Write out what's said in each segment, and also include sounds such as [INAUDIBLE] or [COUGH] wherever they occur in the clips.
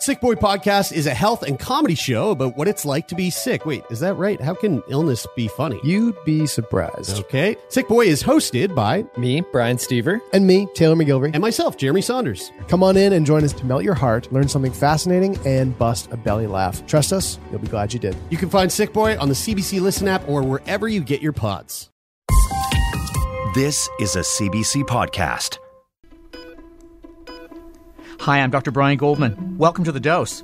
Sick Boy Podcast is a health and comedy show about what it's like to be sick. Wait, is that right? How can illness be funny? You'd be surprised. Okay. Sick Boy is hosted by Me, Brian Stever. And me, Taylor MacGillivary. and myself, Jeremy Saunders. Come on in and join us to melt your heart, learn something fascinating, and bust a belly laugh. Trust us, you'll be glad you did. You can find Sick Boy on the CBC Listen app or wherever you get your pods. This is a CBC podcast. Hi, I'm Dr. Brian Goldman. Welcome to The Dose.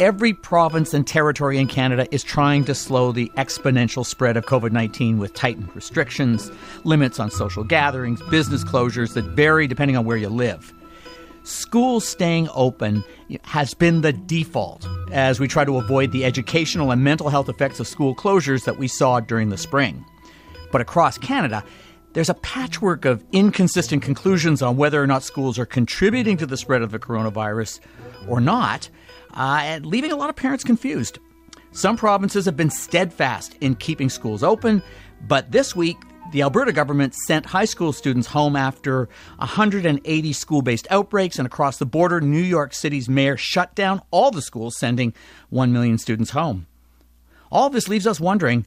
Every province and territory in Canada is trying to slow the exponential spread of COVID 19 with tightened restrictions, limits on social gatherings, business closures that vary depending on where you live. Schools staying open has been the default as we try to avoid the educational and mental health effects of school closures that we saw during the spring. But across Canada, there's a patchwork of inconsistent conclusions on whether or not schools are contributing to the spread of the coronavirus or not, uh, and leaving a lot of parents confused. Some provinces have been steadfast in keeping schools open, but this week, the Alberta government sent high school students home after 180 school based outbreaks, and across the border, New York City's mayor shut down all the schools, sending 1 million students home. All this leaves us wondering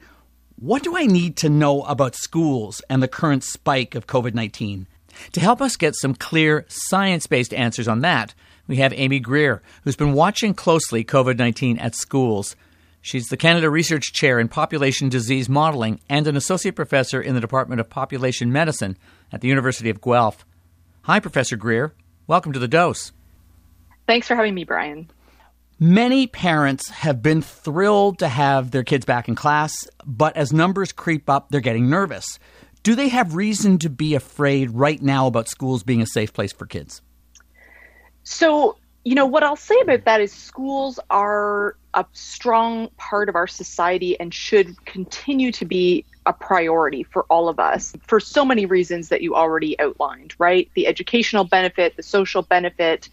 what do I need to know about schools and the current spike of COVID 19? To help us get some clear, science based answers on that, we have Amy Greer, who's been watching closely COVID 19 at schools. She's the Canada Research Chair in Population Disease Modeling and an Associate Professor in the Department of Population Medicine at the University of Guelph. Hi, Professor Greer. Welcome to the dose. Thanks for having me, Brian. Many parents have been thrilled to have their kids back in class, but as numbers creep up, they're getting nervous. Do they have reason to be afraid right now about schools being a safe place for kids? So, you know, what I'll say about that is schools are a strong part of our society and should continue to be a priority for all of us for so many reasons that you already outlined, right? The educational benefit, the social benefit,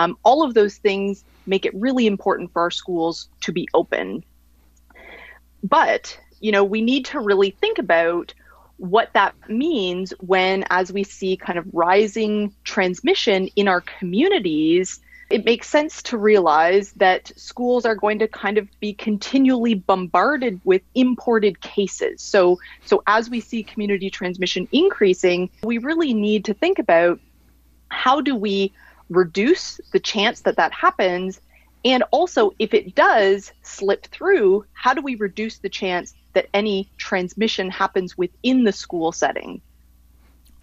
um, all of those things make it really important for our schools to be open. But, you know, we need to really think about what that means when, as we see kind of rising transmission in our communities, it makes sense to realize that schools are going to kind of be continually bombarded with imported cases. So, so as we see community transmission increasing, we really need to think about how do we reduce the chance that that happens? And also, if it does slip through, how do we reduce the chance that any transmission happens within the school setting?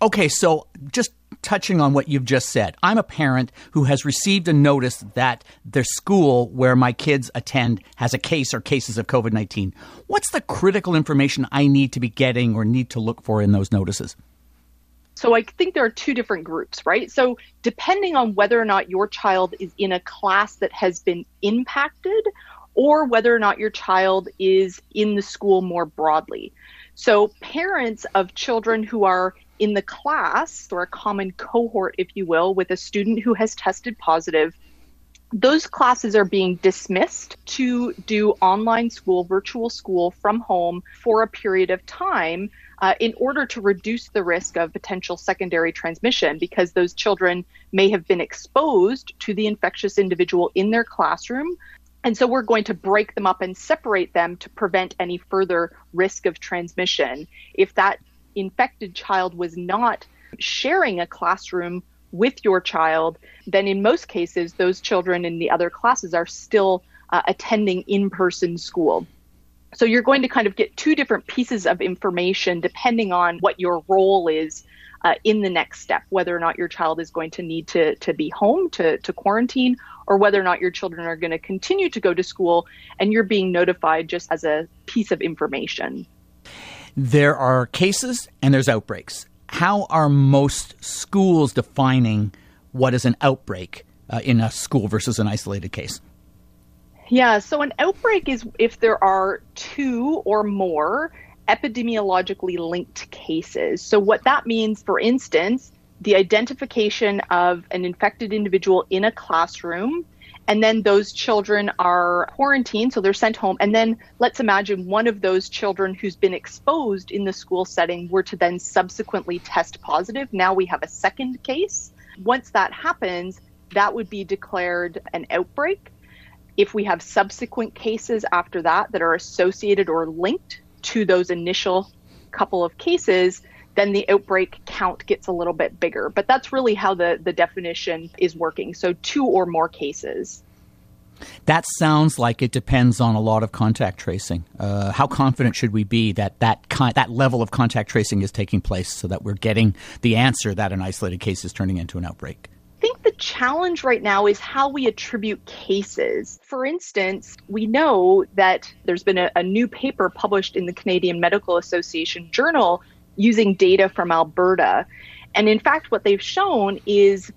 Okay, so just touching on what you've just said, I'm a parent who has received a notice that the school where my kids attend has a case or cases of COVID 19. What's the critical information I need to be getting or need to look for in those notices? So I think there are two different groups, right? So depending on whether or not your child is in a class that has been impacted or whether or not your child is in the school more broadly. So parents of children who are in the class or a common cohort, if you will, with a student who has tested positive, those classes are being dismissed to do online school, virtual school from home for a period of time uh, in order to reduce the risk of potential secondary transmission because those children may have been exposed to the infectious individual in their classroom. And so we're going to break them up and separate them to prevent any further risk of transmission. If that infected child was not sharing a classroom with your child, then in most cases, those children in the other classes are still uh, attending in person school. So you're going to kind of get two different pieces of information depending on what your role is uh, in the next step, whether or not your child is going to need to, to be home to, to quarantine or whether or not your children are going to continue to go to school and you're being notified just as a piece of information. There are cases and there's outbreaks. How are most schools defining what is an outbreak uh, in a school versus an isolated case? Yeah, so an outbreak is if there are two or more epidemiologically linked cases. So, what that means, for instance, the identification of an infected individual in a classroom, and then those children are quarantined, so they're sent home. And then let's imagine one of those children who's been exposed in the school setting were to then subsequently test positive. Now we have a second case. Once that happens, that would be declared an outbreak. If we have subsequent cases after that that are associated or linked to those initial couple of cases, then the outbreak count gets a little bit bigger. But that's really how the, the definition is working. So, two or more cases. That sounds like it depends on a lot of contact tracing. Uh, how confident should we be that that, con- that level of contact tracing is taking place so that we're getting the answer that an isolated case is turning into an outbreak? I think the challenge right now is how we attribute cases. For instance, we know that there's been a, a new paper published in the Canadian Medical Association Journal using data from Alberta. And in fact, what they've shown is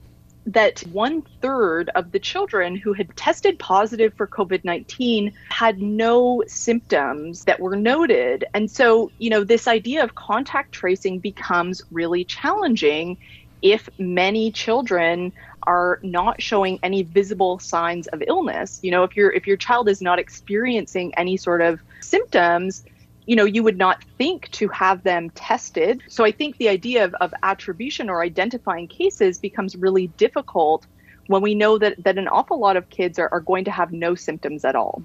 that one third of the children who had tested positive for COVID 19 had no symptoms that were noted. And so, you know, this idea of contact tracing becomes really challenging if many children are not showing any visible signs of illness. You know, if your if your child is not experiencing any sort of symptoms, you know, you would not think to have them tested. So I think the idea of, of attribution or identifying cases becomes really difficult when we know that, that an awful lot of kids are, are going to have no symptoms at all.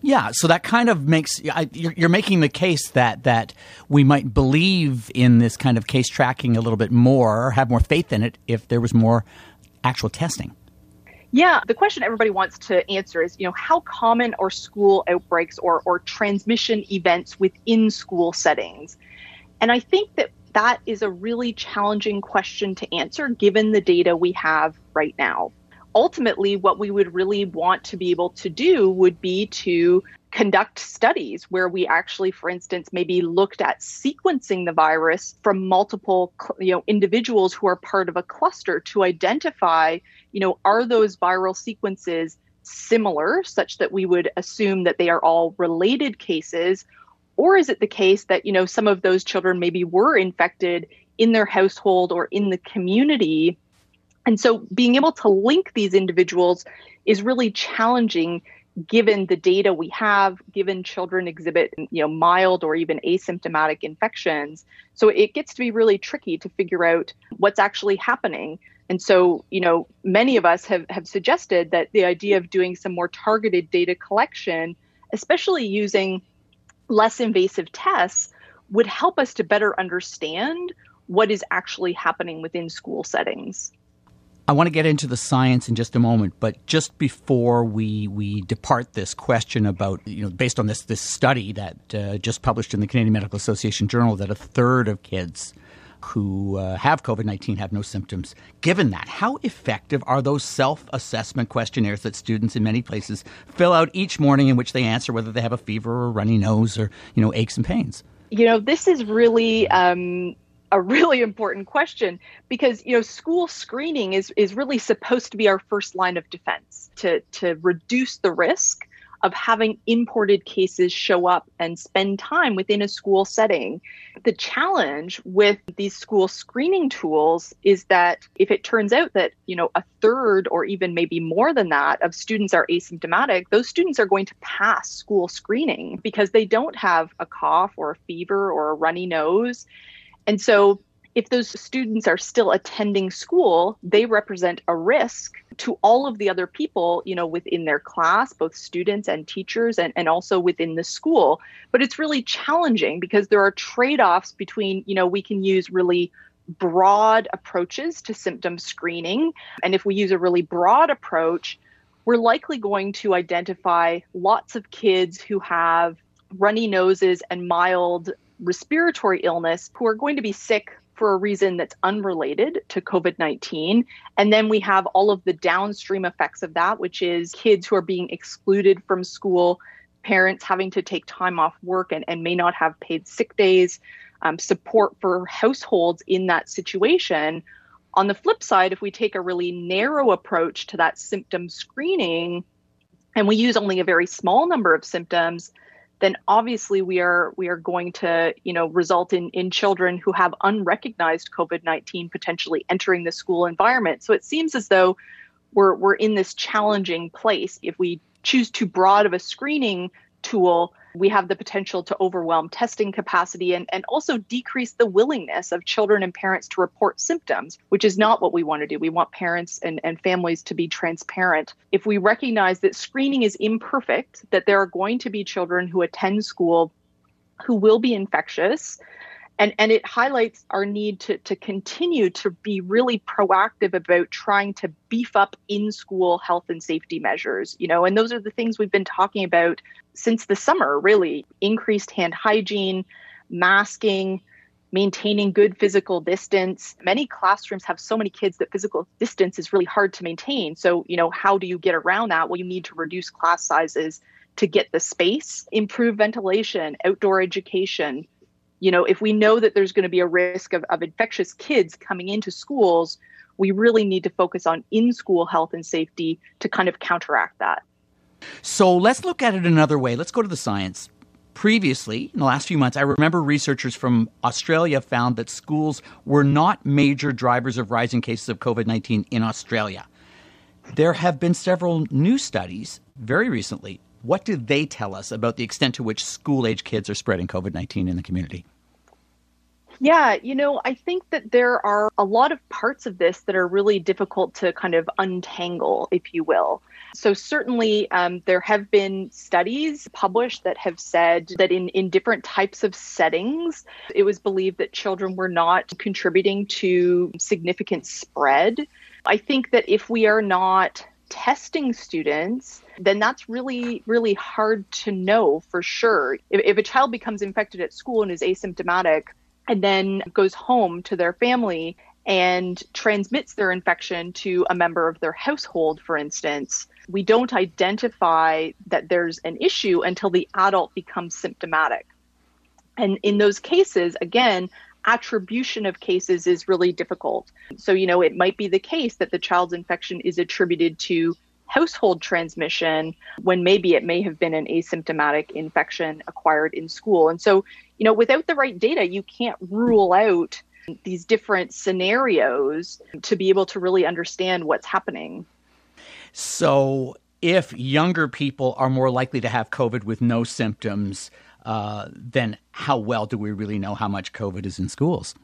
Yeah, so that kind of makes you're, making the case that that we might believe in this kind of case tracking a little bit more, or have more faith in it if there was more actual testing. Yeah, the question everybody wants to answer is, you know, how common are school outbreaks or, or transmission events within school settings? And I think that that is a really challenging question to answer given the data we have right now. Ultimately, what we would really want to be able to do would be to conduct studies where we actually for instance maybe looked at sequencing the virus from multiple you know individuals who are part of a cluster to identify you know are those viral sequences similar such that we would assume that they are all related cases or is it the case that you know some of those children maybe were infected in their household or in the community and so being able to link these individuals is really challenging given the data we have, given children exhibit, you know, mild or even asymptomatic infections. So it gets to be really tricky to figure out what's actually happening. And so, you know, many of us have, have suggested that the idea of doing some more targeted data collection, especially using less invasive tests, would help us to better understand what is actually happening within school settings. I want to get into the science in just a moment, but just before we we depart this question about you know based on this this study that uh, just published in the Canadian Medical Association Journal that a third of kids who uh, have COVID 19 have no symptoms. Given that, how effective are those self assessment questionnaires that students in many places fill out each morning in which they answer whether they have a fever or a runny nose or, you know, aches and pains? You know, this is really um, a really important question because you know school screening is is really supposed to be our first line of defense to to reduce the risk of having imported cases show up and spend time within a school setting. The challenge with these school screening tools is that if it turns out that, you know, a third or even maybe more than that of students are asymptomatic, those students are going to pass school screening because they don't have a cough or a fever or a runny nose. And so if those students are still attending school, they represent a risk to all of the other people, you know, within their class, both students and teachers, and, and also within the school. But it's really challenging because there are trade offs between, you know, we can use really broad approaches to symptom screening. And if we use a really broad approach, we're likely going to identify lots of kids who have runny noses and mild respiratory illness who are going to be sick for a reason that's unrelated to COVID 19. And then we have all of the downstream effects of that, which is kids who are being excluded from school, parents having to take time off work and, and may not have paid sick days, um, support for households in that situation. On the flip side, if we take a really narrow approach to that symptom screening and we use only a very small number of symptoms, then obviously we are we are going to you know result in in children who have unrecognized COVID-19 potentially entering the school environment. So it seems as though we're we're in this challenging place if we choose too broad of a screening tool, we have the potential to overwhelm testing capacity and, and also decrease the willingness of children and parents to report symptoms, which is not what we want to do. We want parents and, and families to be transparent. If we recognize that screening is imperfect, that there are going to be children who attend school who will be infectious, and and it highlights our need to to continue to be really proactive about trying to beef up in school health and safety measures you know and those are the things we've been talking about since the summer really. Increased hand hygiene masking maintaining good physical distance. Many classrooms have so many kids that physical distance is really hard to maintain. So you know how do you get around that? Well you need to reduce class sizes to get the space improve ventilation outdoor education you know, if we know that there's going to be a risk of, of infectious kids coming into schools, we really need to focus on in school health and safety to kind of counteract that. So let's look at it another way. Let's go to the science. Previously, in the last few months, I remember researchers from Australia found that schools were not major drivers of rising cases of COVID 19 in Australia. There have been several new studies very recently what do they tell us about the extent to which school age kids are spreading COVID 19 in the community? Yeah, you know, I think that there are a lot of parts of this that are really difficult to kind of untangle, if you will. So, certainly, um, there have been studies published that have said that in, in different types of settings, it was believed that children were not contributing to significant spread. I think that if we are not testing students, then that's really, really hard to know for sure. If, if, a child becomes infected at school and is asymptomatic and then goes home to their family and transmits their infection to a member of their household, for instance, we don't identify that there's an issue until the adult becomes symptomatic. And in those cases, again, attribution of cases is really difficult. So, you know, it might be the case that the child's infection is attributed to household transmission when maybe it may have been an asymptomatic infection acquired in school. And so, you know, without the right data, you can't rule out these different scenarios to be able to really understand what's happening. So, if younger people are more likely to have COVID with no symptoms, uh, then how well do we really know how much COVID is in schools?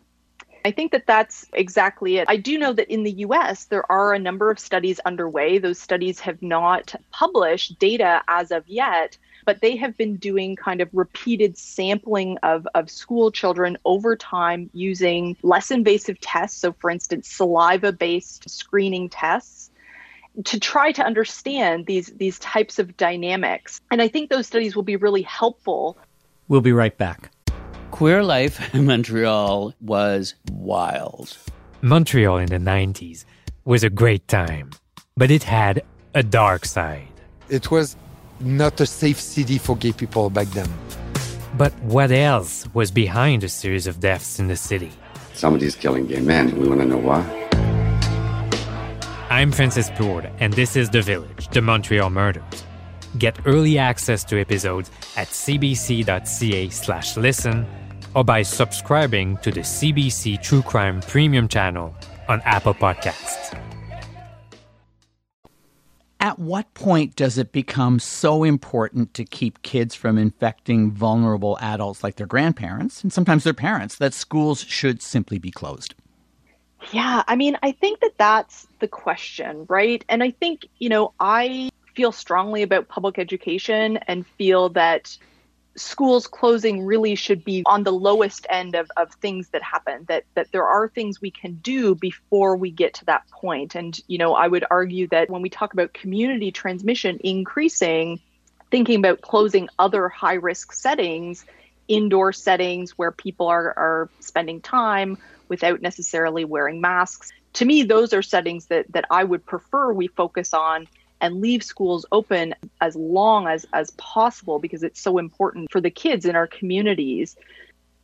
I think that that's exactly it. I do know that in the US, there are a number of studies underway. Those studies have not published data as of yet, but they have been doing kind of repeated sampling of, of school children over time using less invasive tests. So, for instance, saliva based screening tests to try to understand these these types of dynamics. And I think those studies will be really helpful We'll be right back. Queer life [LAUGHS] in Montreal was wild. Montreal in the 90s was a great time, but it had a dark side. It was not a safe city for gay people back then. But what else was behind a series of deaths in the city? Somebody's killing gay men. We want to know why. I'm Francis Plourde, and this is The Village, The Montreal Murders. Get early access to episodes at cbc.ca slash listen or by subscribing to the CBC True Crime Premium channel on Apple Podcasts. At what point does it become so important to keep kids from infecting vulnerable adults like their grandparents and sometimes their parents that schools should simply be closed? Yeah, I mean, I think that that's the question, right? And I think, you know, I feel strongly about public education and feel that schools closing really should be on the lowest end of, of things that happen that that there are things we can do before we get to that point. And you know i would argue that when we talk about community transmission increasing thinking about closing other high risk settings indoor settings where people are, are spending time without necessarily wearing masks to me those are settings that that i would prefer we focus on and leave schools open as long as, as possible because it's so important for the kids in our communities.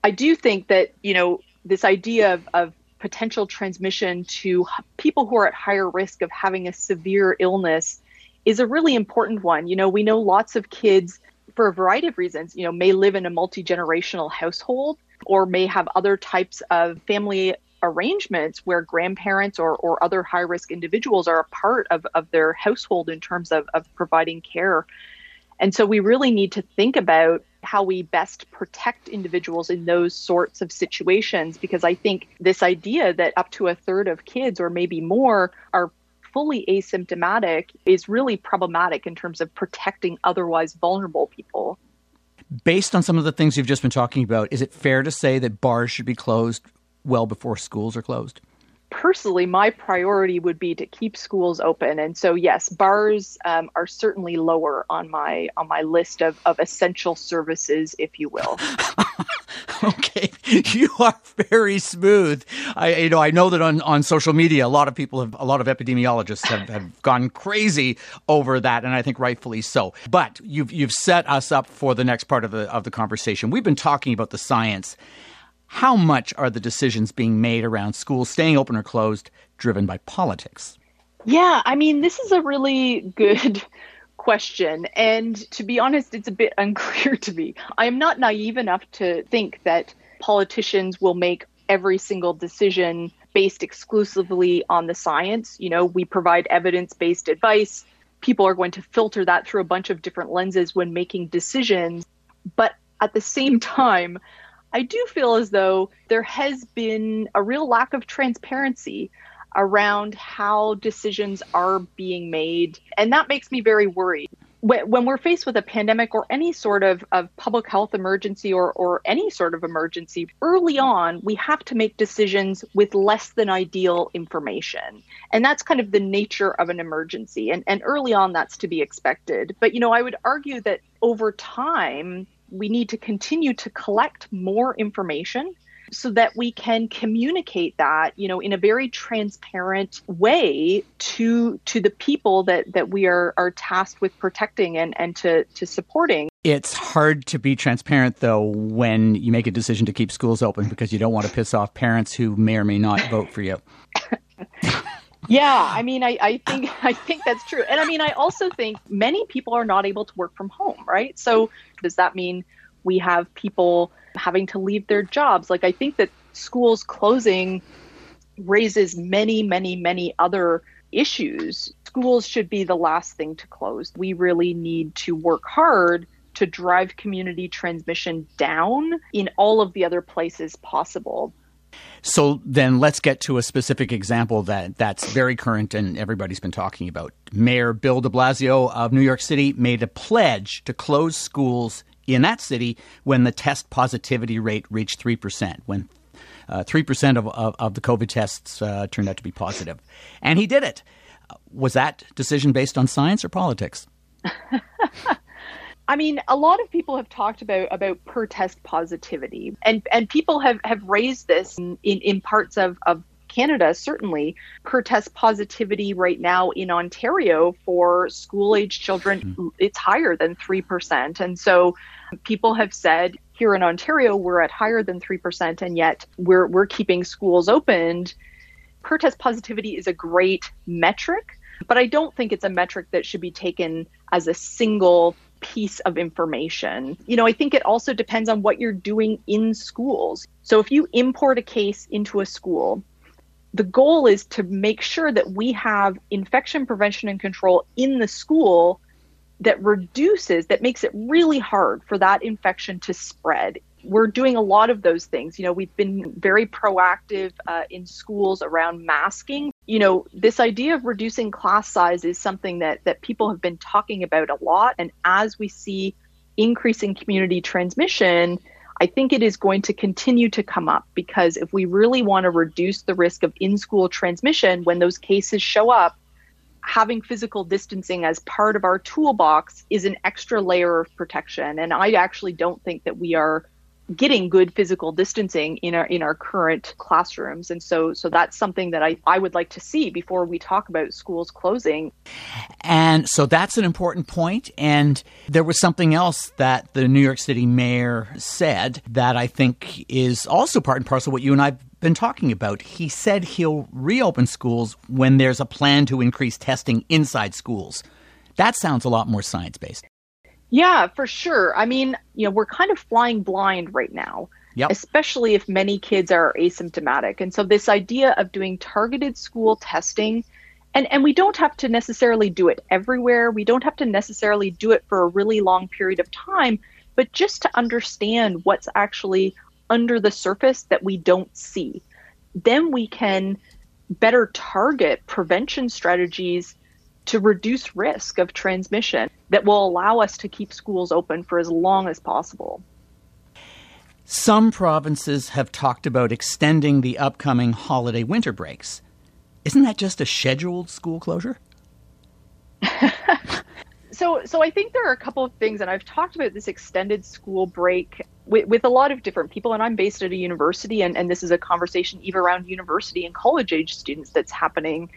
I do think that, you know, this idea of, of potential transmission to people who are at higher risk of having a severe illness is a really important one. You know, we know lots of kids for a variety of reasons, you know, may live in a multi generational household or may have other types of family arrangements where grandparents or, or other high risk individuals are a part of, of their household in terms of, of providing care. And so we really need to think about how we best protect individuals in those sorts of situations because I think this idea that up to a third of kids or maybe more are fully asymptomatic is really problematic in terms of protecting otherwise vulnerable people. Based on some of the things you've just been talking about, is it fair to say that bars should be closed well before schools are closed? personally, my priority would be to keep schools open. And so, yes, bars um, are certainly lower on my on my list of, of essential services, if you will. [LAUGHS] okay, you are very smooth. I you know I know that on, on social media, a lot of people have a lot of epidemiologists have, have gone crazy over that, and I think rightfully so. But you've you've set us up for the next part of the of the conversation. We've been talking about the science how much are the decisions being made around schools staying open or closed driven by politics? Yeah, I mean, this is a really good [LAUGHS] question. And to be honest, it's a bit [LAUGHS] unclear to me. I am not naive enough to think that politicians will make every single decision based exclusively on the science. You know, we provide evidence based advice. People are going to filter that through a bunch of different lenses when making decisions. But at the same [LAUGHS] time, I do feel as though there has been a real lack of transparency around how decisions are being made. And that makes me very worried. When we're faced with a pandemic or any sort of, of public health emergency or, or any sort of emergency, early on, we have to make decisions with less than ideal information. And that's kind of the nature of an emergency. And, and early on, that's to be expected. But, you know, I would argue that over time, we need to continue to collect more information so that we can communicate that you know in a very transparent way to to the people that that we are are tasked with protecting and and to to supporting. It's hard to be transparent though when you make a decision to keep schools open because you don't want to piss off parents who may or may not vote for you yeah i mean I, I think [LAUGHS] i think that's true and i mean i also think many people are not able to work from home right so does that mean we have people having to leave their jobs? Like, I think that schools closing raises many, many, many other issues. Schools should be the last thing to close. We really need to work hard to drive community transmission down in all of the other places possible. So then let's get to a specific example that that's very current and everybody's been talking about. Mayor Bill de Blasio of New York City made a pledge to close schools in that city when the test positivity rate reached 3%, when uh, 3% of, of, of, the COVID tests uh, turned out to be positive. And he did it. Was that decision based on science or politics? [LAUGHS] I mean, a lot of people have talked about about per test positivity, and and people have have raised this in in, in parts of of Canada, certainly per test positivity right now in Ontario for school age children, mm-hmm. it's higher than 3%. And so people have said here in Ontario, we're at higher than 3%, and yet we're, we're keeping schools opened. Per test positivity is a great metric, but I don't think it's a metric that should be taken as a single piece of information. You know, I think it also depends on what you're doing in schools. So if you import a case into a school the goal is to make sure that we have infection prevention and control in the school that reduces, that makes it really hard for that infection to spread. We're doing a lot of those things. You know, we've been very proactive uh, in schools around masking. You know, this idea of reducing class size is something that that people have been talking about a lot. And as we see increasing community transmission, I think it is going to continue to come up because if we really want to reduce the risk of in school transmission when those cases show up, having physical distancing as part of our toolbox is an extra layer of protection. And I actually don't think that we are getting good physical distancing in our in our current classrooms. And so so that's something that I, I would like to see before we talk about schools closing. And so that's an important point. And there was something else that the New York City mayor said that I think is also part and parcel what you and I've been talking about. He said he'll reopen schools when there's a plan to increase testing inside schools. That sounds a lot more science based yeah, for sure. I mean, you know, we're kind of flying blind right now, yep. especially if many kids are asymptomatic. And so, this idea of doing targeted school testing And, and we don't have to necessarily do it everywhere. We don't have to necessarily do it for a really long period of time, but just to understand what's actually under the surface that we don't see. Then we can better target prevention strategies to reduce risk of transmission that will allow us to keep schools open for as long as possible. Some provinces have talked about extending the upcoming holiday winter breaks. Isn't that just a scheduled school closure? [LAUGHS] so, so I think there are a couple of things, and I've talked about this extended school break with, with a lot of different people. And I'm based at a university, and, and this is a conversation even around university and college age students that's happening.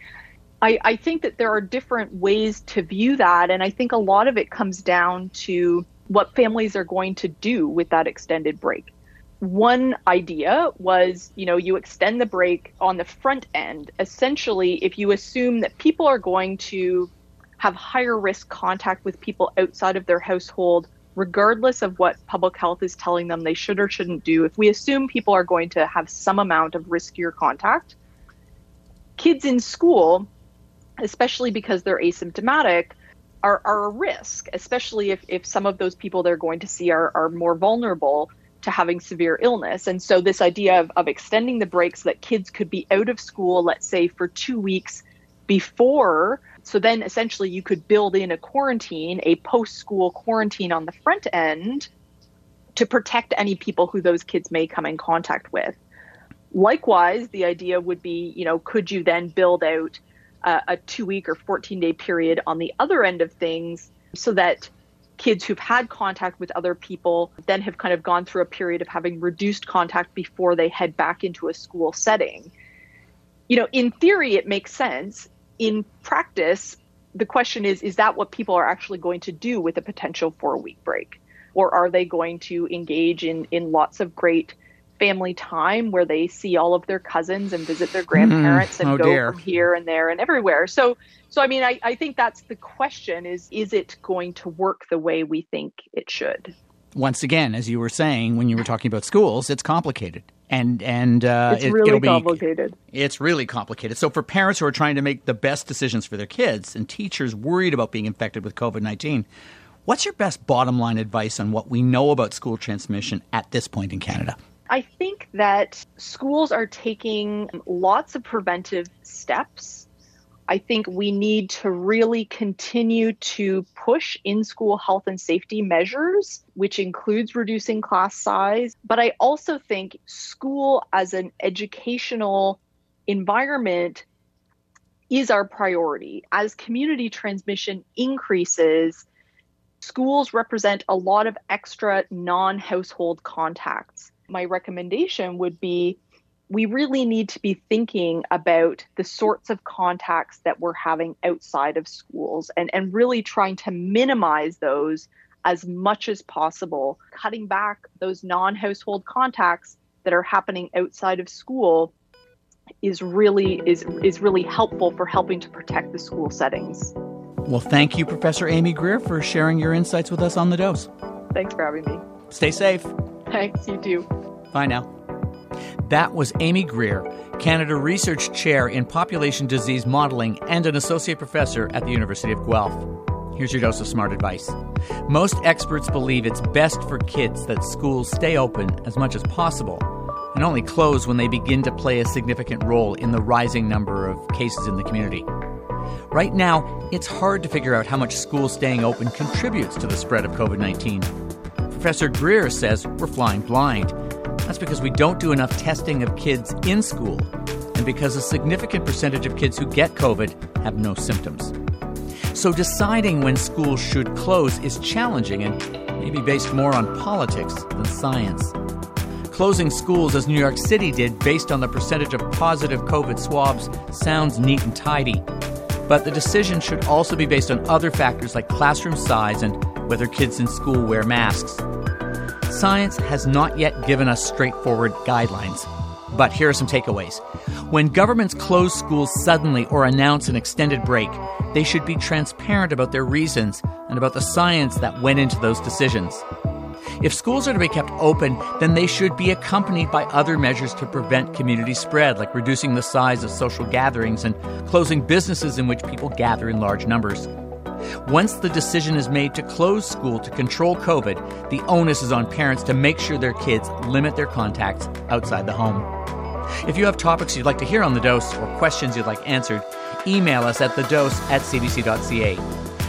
I, I think that there are different ways to view that, and I think a lot of it comes down to what families are going to do with that extended break. One idea was you know you extend the break on the front end. Essentially if you assume that people are going to have higher risk contact with people outside of their household regardless of what public health is telling them they should or shouldn't do if we assume people are going to have some amount of riskier contact kids in school especially because they're asymptomatic are, are a risk especially if, if some of those people they're going to see are, are more vulnerable to having severe illness. And so, this idea of, of extending the breaks so that kids could be out of school, let's say, for two weeks before. So, then essentially, you could build in a quarantine, a post school quarantine on the front end to protect any people who those kids may come in contact with. Likewise, the idea would be, you know, could you then build out a, a two week or 14 day period on the other end of things so that kids who've had contact with other people then have kind of gone through a period of having reduced contact before they head back into a school setting. You know, in theory, it makes sense. In practice, the question is is that what people are actually going to do with a potential four week break? Or are they going to engage in, in lots of great family time where they see all of their cousins and visit their grandparents mm, and oh go dear. from here and there and everywhere. So so I mean I, I think that's the question is is it going to work the way we think it should? Once again, as you were saying when you were talking about schools, it's complicated. And and uh, it's it, really complicated. It's really complicated. So for parents who are trying to make the best decisions for their kids and teachers worried about being infected with COVID nineteen, what's your best bottom line advice on what we know about school transmission at this point in Canada? I think that schools are taking lots of preventive steps. I think we need to really continue to push in school health and safety measures, which includes reducing class size. But I also think school as an educational environment is our priority. As community transmission increases, schools represent a lot of extra non household contacts my recommendation would be we really need to be thinking about the sorts of contacts that we're having outside of schools and, and really trying to minimize those as much as possible, cutting back those non household contacts that are happening outside of school is really is is really helpful for helping to protect the school settings. Well, thank you, Professor Amy Greer, for sharing your insights with us on the dose. Thanks for having me. Stay safe. Thanks, you too. Bye now. That was Amy Greer, Canada Research Chair in Population Disease Modeling and an Associate Professor at the University of Guelph. Here's your dose of smart advice. Most experts believe it's best for kids that schools stay open as much as possible and only close when they begin to play a significant role in the rising number of cases in the community. Right now, it's hard to figure out how much school staying open contributes to the spread of COVID 19. Professor Greer says we're flying blind that's because we don't do enough testing of kids in school, and because a significant percentage of kids who get COVID have no symptoms. So deciding when schools should close is challenging and maybe based more on politics than science. Closing schools as New York City did based on the percentage of positive COVID swabs sounds neat and tidy. But the decision should also be based on other factors like classroom size and whether kids in school wear masks science has not yet given us straightforward guidelines. But here are some takeaways. When governments close schools suddenly or announce an extended break, they should be transparent about their reasons and about the science that went into those decisions. If schools are to be kept open, then they should be accompanied by other measures to prevent community spread, like reducing the size of social gatherings and closing businesses in which people gather in large numbers. Once the decision is made to close school to control COVID, the onus is on parents to make sure their kids limit their contacts outside the home. If you have topics you'd like to hear on The Dose or questions you'd like answered, email us at thedose at cbc.ca.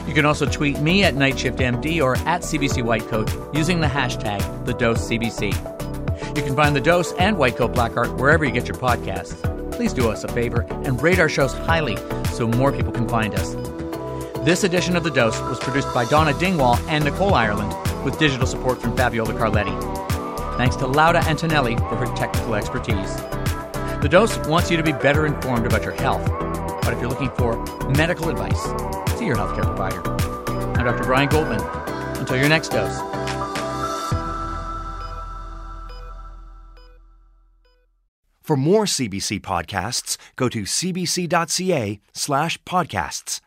You can also tweet me at NightShiftMD or at CBC Whitecoat using the hashtag TheDoseCBC. You can find The Dose and Whitecoat Art wherever you get your podcasts. Please do us a favor and rate our shows highly so more people can find us. This edition of The Dose was produced by Donna Dingwall and Nicole Ireland with digital support from Fabiola Carletti. Thanks to Lauda Antonelli for her technical expertise. The Dose wants you to be better informed about your health, but if you're looking for medical advice, see your healthcare provider. I'm Dr. Brian Goldman. Until your next dose. For more CBC podcasts, go to cbc.ca slash podcasts.